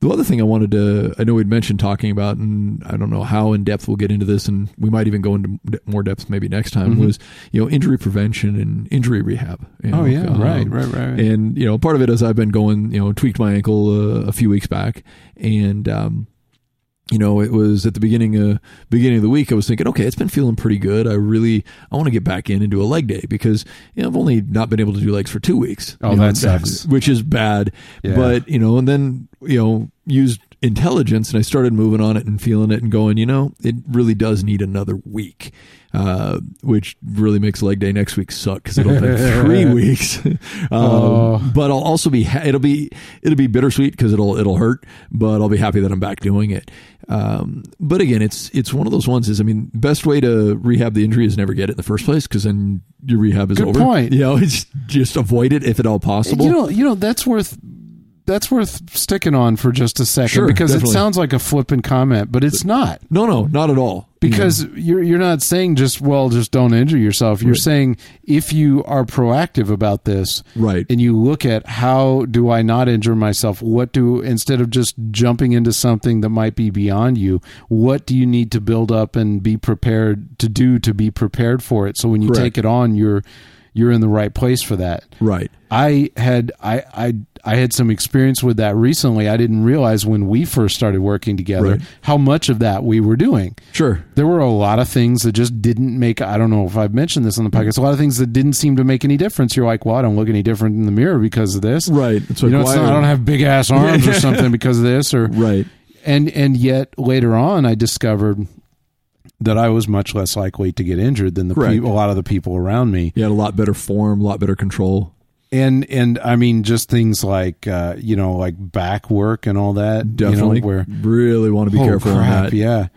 Speaker 3: the other thing I wanted to, I know we'd mentioned talking about, and I don't know how in depth we'll get into this, and we might even go into more depth maybe next time.
Speaker 2: Mm-hmm.
Speaker 3: Was you know injury prevention and injury rehab. you
Speaker 2: Oh yeah,
Speaker 3: um,
Speaker 2: right, right, right.
Speaker 3: And you know, part of it is I've been going, you know, tweaked my ankle uh, a few weeks back, and um, you know, it was at the beginning of beginning of the week. I was thinking, okay, it's been feeling pretty good. I really I want to get back in and do a leg day because you know I've only not been able to do legs for two weeks.
Speaker 2: Oh,
Speaker 3: you know,
Speaker 2: that sucks.
Speaker 3: which is bad.
Speaker 2: Yeah.
Speaker 3: But you know, and then you know, used intelligence and I started moving on it and feeling it and going, you know, it really does need another week. Uh, which really makes leg day next week suck because it'll be three weeks. um,
Speaker 2: Oh.
Speaker 3: But I'll also be ha- it'll be it'll be bittersweet because it'll it'll hurt, but I'll be happy that I'm back doing it. Um, but again, it's it's one of those ones. Is I mean, best way to rehab the injury is never get it in the first place because then your rehab is
Speaker 2: Good
Speaker 3: over.
Speaker 2: point.
Speaker 3: You know, it's just avoid it if at all possible.
Speaker 2: You know, you know that's worth that's worth sticking on for just a second
Speaker 3: Sure,
Speaker 2: because
Speaker 3: definitely.
Speaker 2: it sounds like a flippant comment, but it's not.
Speaker 3: no, no, not at all.
Speaker 2: Because mm-hmm. you're you're not saying just well just don't injure yourself. You're
Speaker 3: Right.
Speaker 2: saying if you are proactive about this,
Speaker 3: Right.
Speaker 2: and you look at how do I not injure myself? What do instead of just jumping into something that might be beyond you, what do you need to build up and be prepared to do to be prepared for it? So when you
Speaker 3: Correct.
Speaker 2: take it on, you're you're in the right place for that.
Speaker 3: right.
Speaker 2: I had I, I I had some experience with that recently. I didn't realize when we first started working together
Speaker 3: Right.
Speaker 2: how much of that we were doing.
Speaker 3: Sure.
Speaker 2: There were a lot of things that just didn't make. I don't know if I've mentioned this on the podcast. A lot of things that didn't seem to make any difference. You're like, well, I don't look any different in the mirror because of this.
Speaker 3: Right. It's
Speaker 2: you know, it's not, I don't have big ass arms or something because of this. Or
Speaker 3: Right.
Speaker 2: and and yet later on, I discovered that I was much less likely to get injured than the people, a lot of the people around me.
Speaker 3: You had a lot better form, a lot better control.
Speaker 2: and and I mean just things like uh, you know like back work and all that.
Speaker 3: Definitely.
Speaker 2: you know, where
Speaker 3: really want to be
Speaker 2: oh,
Speaker 3: careful
Speaker 2: crap,
Speaker 3: on that.
Speaker 2: Yeah,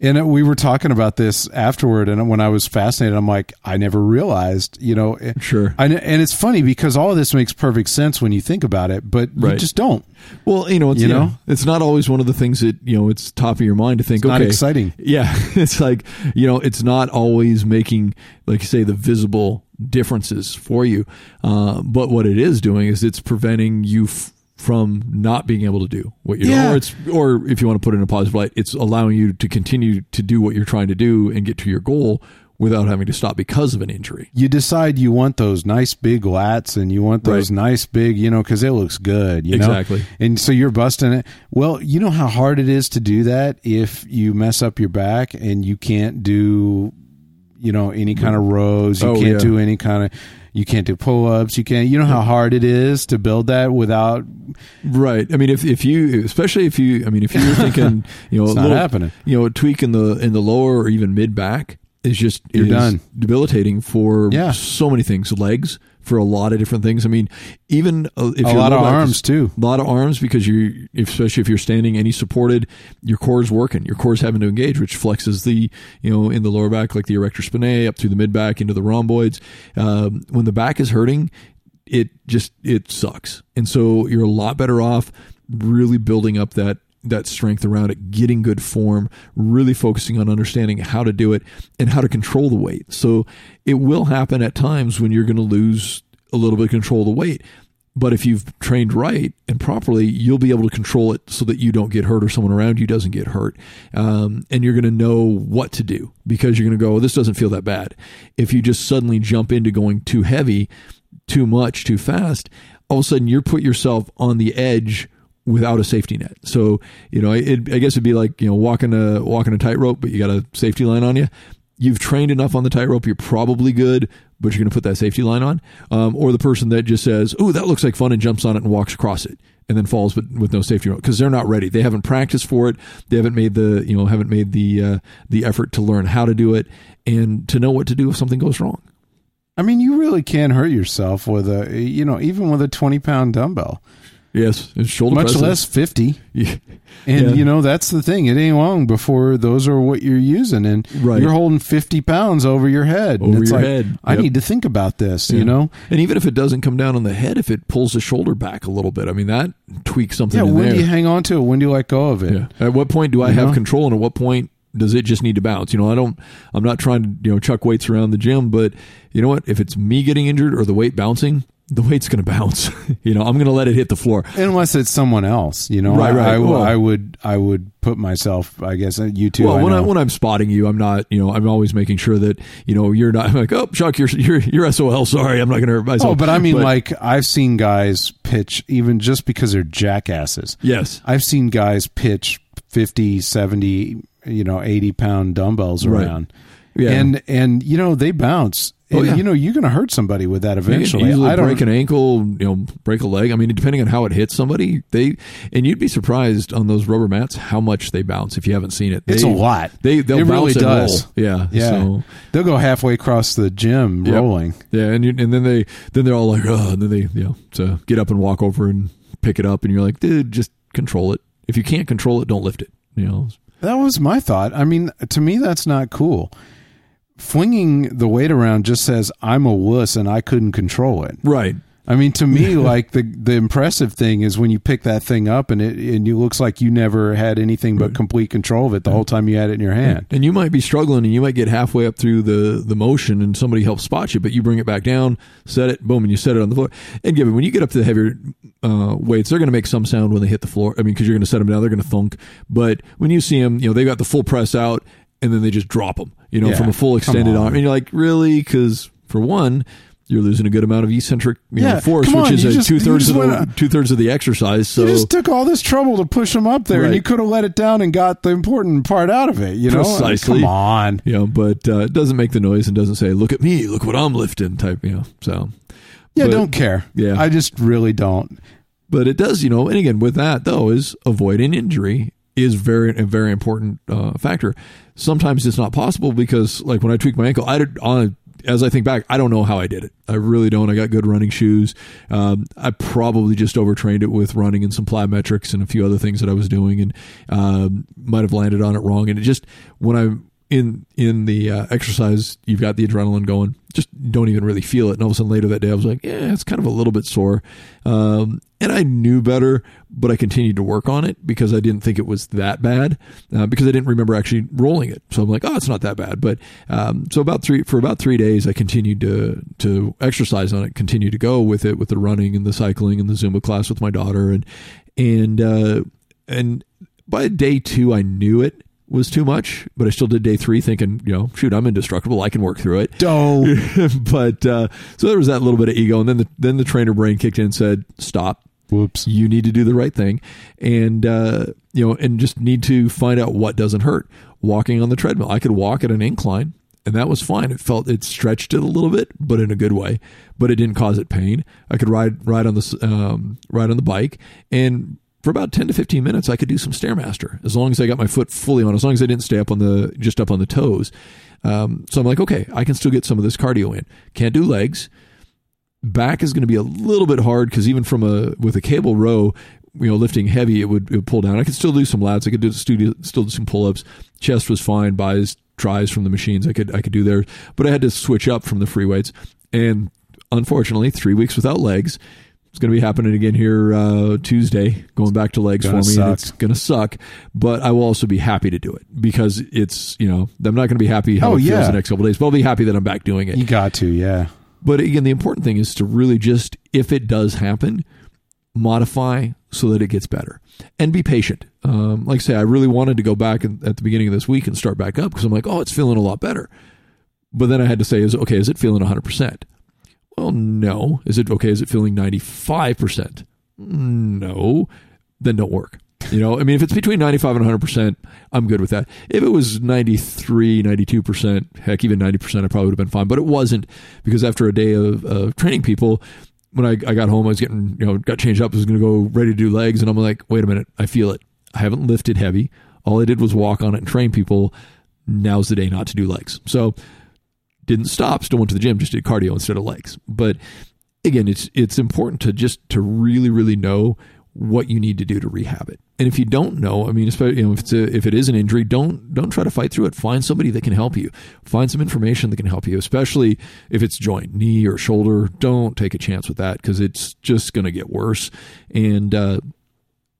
Speaker 2: and we were talking about this afterward, and when I was fascinated, I'm like, I never realized, you know. eh,
Speaker 3: Sure.
Speaker 2: I, and it's funny because all of this makes perfect sense when you think about it, but you just don't.
Speaker 3: Well, you know, it's,
Speaker 2: You
Speaker 3: yeah,
Speaker 2: know?
Speaker 3: it's not always one of the things that you know. It's top of your mind to think.
Speaker 2: It's not exciting.
Speaker 3: Yeah, it's like you know, it's not always making, like you say, the visible differences for you. Uh, but what it is doing is it's preventing you f- from not being able to do what you're.
Speaker 2: Yeah.
Speaker 3: Or it's, or if you want to put it in a positive light, it's allowing you to continue to do what you're trying to do and get to your goal without having to stop because of an injury.
Speaker 2: You decide you want those nice big lats and you want those
Speaker 3: Right.
Speaker 2: nice big, you know, because it looks good, you know?
Speaker 3: Exactly.
Speaker 2: And so you're busting it. Well, you know how hard it is to do that if you mess up your back and you can't do, you know, any mm-hmm. kind of rows. You
Speaker 3: Oh,
Speaker 2: can't
Speaker 3: yeah.
Speaker 2: do any kind of, you can't do pull ups. You can't, you know how hard it is to build that without,
Speaker 3: Right. I mean, if, if you, especially if you, I mean, if you're thinking, you know,
Speaker 2: It's
Speaker 3: a
Speaker 2: not
Speaker 3: little-
Speaker 2: happening.
Speaker 3: You know, a tweak in the in the lower or even mid back is just
Speaker 2: You're
Speaker 3: is
Speaker 2: done.
Speaker 3: debilitating for
Speaker 2: Yeah.
Speaker 3: so many things. Legs for a lot of different things. I mean, even uh, if
Speaker 2: a lot of arms too.
Speaker 3: a lot of arms because you, especially if you're standing any supported, your core is working. Your core is having to engage, which flexes the, you know, in the lower back, like the erector spinae, up through the mid back into the rhomboids. Um, when the back is hurting, it just it sucks, and so you're a lot better off really building up that that strength around it, getting good form, really focusing on understanding how to do it and how to control the weight. So it will happen at times when you're going to lose a little bit of control of the weight. But if you've trained right and properly, you'll be able to control it so that you don't get hurt or someone around you doesn't get hurt. Um, and you're going to know what to do because you're going to go, oh, this doesn't feel that bad. If you just suddenly jump into going too heavy, too much, too fast, all of a sudden you're put yourself on the edge without a safety net. So, you know, it, I guess it'd be like, you know, walking a, walking a tightrope, but you got a safety line on you you've trained enough on the tightrope, you're probably good, but you're going to put that safety line on. Um, or the person that just says, "Oh, that looks like fun," and jumps on it and walks across it, and then falls, but with no safety because they're not ready. They haven't practiced for it. They haven't made the you know haven't made the uh, the effort to learn how to do it and to know what to do if something goes wrong.
Speaker 2: I mean, you really can hurt yourself with a, you know, even with a 20 pound dumbbell,
Speaker 3: Yes, it's shoulder
Speaker 2: much
Speaker 3: presses.
Speaker 2: less 50.
Speaker 3: Yeah.
Speaker 2: And,
Speaker 3: Yeah.
Speaker 2: you know, that's the thing. It ain't long before those are what you're using. And
Speaker 3: Right.
Speaker 2: you're holding 50 pounds over your head.
Speaker 3: Over
Speaker 2: it's
Speaker 3: your
Speaker 2: like,
Speaker 3: head.
Speaker 2: I need to think about this,
Speaker 3: Yeah.
Speaker 2: you know?
Speaker 3: And even if it doesn't come down on the head, if it pulls the shoulder back a little bit, I mean that tweaks something
Speaker 2: Yeah, when
Speaker 3: there.
Speaker 2: do you hang on to it? When do you let go of it?
Speaker 3: At what point do I
Speaker 2: You
Speaker 3: have
Speaker 2: know?
Speaker 3: control, and at what point does it just need to bounce? You know, I don't. I'm not trying to you know chuck weights around the gym, but you know what? If it's me getting injured or the weight bouncing, the weight's going to bounce. you know, I'm going to let it hit the floor.
Speaker 2: Unless it's someone else, you know.
Speaker 3: Right,
Speaker 2: I-
Speaker 3: right.
Speaker 2: I,
Speaker 3: Well-
Speaker 2: I would, I would put myself. I guess uh, you too.
Speaker 3: well,
Speaker 2: I
Speaker 3: when, I,
Speaker 2: know.
Speaker 3: when I'm spotting you, I'm not. You know, I'm always making sure that you know you're not. I'm like, oh, Chuck, you're you're you're SOL. Sorry, I'm not going to hurt myself.
Speaker 2: Oh, but I mean, like I've seen guys pitch even just because they're jackasses.
Speaker 3: yes,
Speaker 2: I've seen guys pitch 50, 70, you know, 80 pound dumbbells
Speaker 3: Right. Yeah.
Speaker 2: And, and, you know, they bounce.
Speaker 3: Oh, yeah.
Speaker 2: You know, you're going to hurt somebody with that eventually. I don't,
Speaker 3: break an ankle, you know, break a leg. I mean, depending on how it hits somebody, they and you'd be surprised on those rubber mats how much they bounce if you haven't seen it.
Speaker 2: it's a lot.
Speaker 3: They bounce
Speaker 2: really does.
Speaker 3: roll. Yeah,
Speaker 2: Yeah.
Speaker 3: So,
Speaker 2: They'll go halfway across the gym
Speaker 3: Yep.
Speaker 2: rolling.
Speaker 3: yeah, and you, and then they then they're all like, oh, and then they you know so get up and walk over and pick it up, and you're like, dude, just control it. If you can't control it, don't lift it. You know,
Speaker 2: That was my thought. I mean, to me, that's not cool. Flinging the weight around just says I'm a wuss and I couldn't control it.
Speaker 3: right?
Speaker 2: I mean, to me, like the the impressive thing is when you pick that thing up and it and it looks like you never had anything but complete control of it the whole time you had it in your hand.
Speaker 3: And you might be struggling, and you might get halfway up through the the motion, and somebody helps spot you, but you bring it back down, set it, boom, and you set it on the floor. And given when you get up to the heavier uh, weights, they're going to make some sound when they hit the floor. I mean, because you're going to set them down, they're going to thunk. But when you see them, you know they got the full press out, and then they just drop them, you know,
Speaker 2: Yeah,
Speaker 3: from a full extended arm, and you're like, really? Because for one. You're losing a good amount of eccentric you know, force, which is a two thirds of the two thirds of the exercise. So
Speaker 2: you just took all this trouble to push them up there, and you could have let it down and got the important part out of it. You know,
Speaker 3: Precisely.
Speaker 2: come on.
Speaker 3: you know, but uh, it doesn't make the noise and doesn't say, "Look at me, look what I'm lifting." Type, you know. So
Speaker 2: Yeah,
Speaker 3: But-
Speaker 2: don't care.
Speaker 3: Yeah.
Speaker 2: I just really don't.
Speaker 3: but it does, you know. And again, with that though, is avoiding injury is very a very important uh, factor. Sometimes it's not possible because, like when I tweaked my ankle, I did on. As I think back, I don't know how I did it. I really don't. I got good running shoes. Um, I probably just overtrained it with running and some plyometrics and a few other things that I was doing, and um, might have landed on it wrong. And it just when I'm in in the uh, exercise, you've got the adrenaline going. Just don't even really feel it. And all of a sudden, later that day, I was like, "Yeah, it's kind of a little bit sore." Um, and I knew better, but I continued to work on it because I didn't think it was that bad uh, because I didn't remember actually rolling it. So I'm like, "Oh, it's not that bad." But um, so about three for about three days, I continued to to exercise on it, continue to go with it with the running and the cycling and the Zumba class with my daughter, and and uh, and by day two, I knew it was too much, but I still did day three thinking, you know, shoot, I'm indestructible. I can work through it.
Speaker 2: Dope.
Speaker 3: but uh, so there was that little bit of ego, and then the then the trainer brain kicked in and said, "Stop,
Speaker 2: Whoops.
Speaker 3: you need to do the right thing, and uh, you know, and just need to find out what doesn't hurt." Walking on the treadmill, I could walk at an incline, and that was fine. It felt it stretched it a little bit, but in a good way. But it didn't cause it pain. I could ride ride on the um, ride on the bike, and for about 10 to 15 minutes i could do some stairmaster as long as i got my foot fully on as long as i didn't stay up on the just up on the toes. Um, so i'm like okay i can still get some of this cardio in. Can't do legs. Back is going to be a little bit hard because even from a with a cable row you know lifting heavy it would, it would pull down. I could still do some lats. I could do studio, still do some pull-ups. Chest was fine bis tris from the machines. I could i could do there. But i had to switch up from the free weights. And unfortunately three weeks without legs it's going to be happening again here uh, Tuesday, going back to legs for me,
Speaker 2: suck.
Speaker 3: and it's going to suck. But I will also be happy to do it because it's you know I'm not going to be happy how
Speaker 2: Oh,
Speaker 3: it feels
Speaker 2: yeah.
Speaker 3: the next couple of days, but I'll be happy that I'm back doing it.
Speaker 2: You got to, yeah.
Speaker 3: But again, the important thing is to really just, if it does happen, modify so that it gets better and be patient. Um, like I say, I really wanted to go back at the beginning of this week and start back up because I'm like, oh, it's feeling a lot better. But then I had to say, is okay, is it feeling 100%? Well, no. Is it okay? Is it feeling 95%? No. Then don't work. You know, I mean, if it's between 95 and 100%, I'm good with that. If it was 93, 92%, heck, even 90%, I probably would have been fine. But it wasn't because after a day of uh, training people, when I, I got home, I was getting, you know, got changed up, I was going to go ready to do legs. And I'm like, wait a minute, I feel it. I haven't lifted heavy. All I did was walk on it and train people. Now's the day not to do legs. So didn't stop, still went to the gym, just did cardio instead of legs. But again, it's it's important to just to really, really know what you need to do to rehab it. And if you don't know, I mean, especially you know, if it's a, if it is an injury, don't don't try to fight through it. Find somebody that can help you. Find some information that can help you, especially if it's joint, knee or shoulder. Don't take a chance with that because it's just going to get worse. And uh,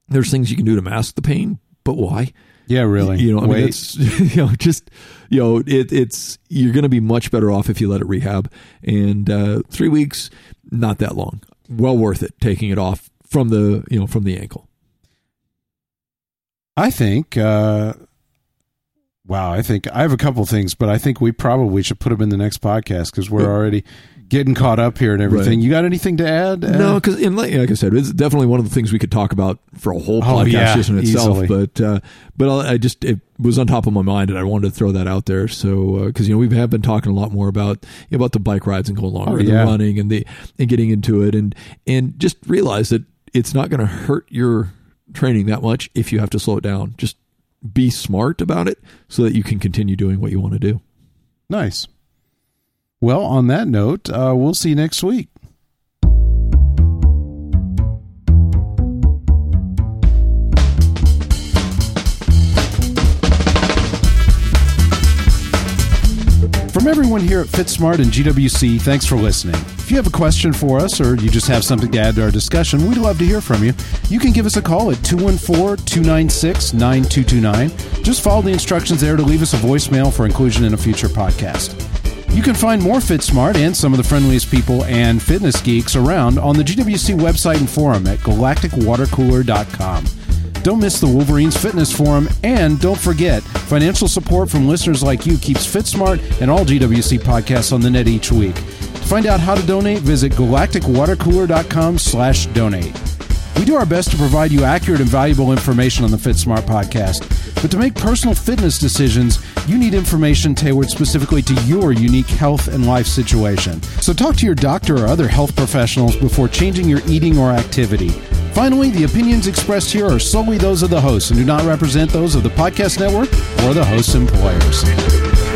Speaker 3: there's things you can do to mask the pain, but why?
Speaker 2: Yeah, really.
Speaker 3: You know, I mean, it's you know, just you know, it, it's you're going to be much better off if you let it rehab. And uh, three weeks, not that long. Well worth it taking it off from the you know from the ankle.
Speaker 2: I think. Uh, wow, I think I have a couple things, but I think we probably should put them in the next podcast because we're already getting caught up here and everything. Right. You got anything to add?
Speaker 3: No, because like, like, I said, it's definitely one of the things we could talk about for a whole oh, podcast yeah, just in itself. Easily. But uh, but I just it was on top of my mind, and I wanted to throw that out there. So because uh, you know we have been talking a lot more about you know, about the bike rides and going longer, oh, and yeah. the running, and the and getting into it, and and just realize that it's not going to hurt your training that much if you have to slow it down. Just be smart about it so that you can continue doing what you want to do.
Speaker 2: Nice. Well, on that note, uh, we'll see you next week. From everyone here at FitSmart and GWC, thanks for listening. If you have a question for us or you just have something to add to our discussion, we'd love to hear from you. You can give us a call at 214 296 9229. Just follow the instructions there to leave us a voicemail for inclusion in a future podcast. You can find more FitSmart and some of the friendliest people and fitness geeks around on the GWC website and forum at galacticwatercooler.com. Don't miss the Wolverines Fitness Forum, and don't forget, financial support from listeners like you keeps FitSmart and all GWC podcasts on the net each week. To find out how to donate, visit galacticwatercooler.com slash donate. We do our best to provide you accurate and valuable information on the FitSmart podcast. But to make personal fitness decisions, you need information tailored specifically to your unique health and life situation. So talk to your doctor or other health professionals before changing your eating or activity. Finally, the opinions expressed here are solely those of the hosts and do not represent those of the podcast network or the host's employers.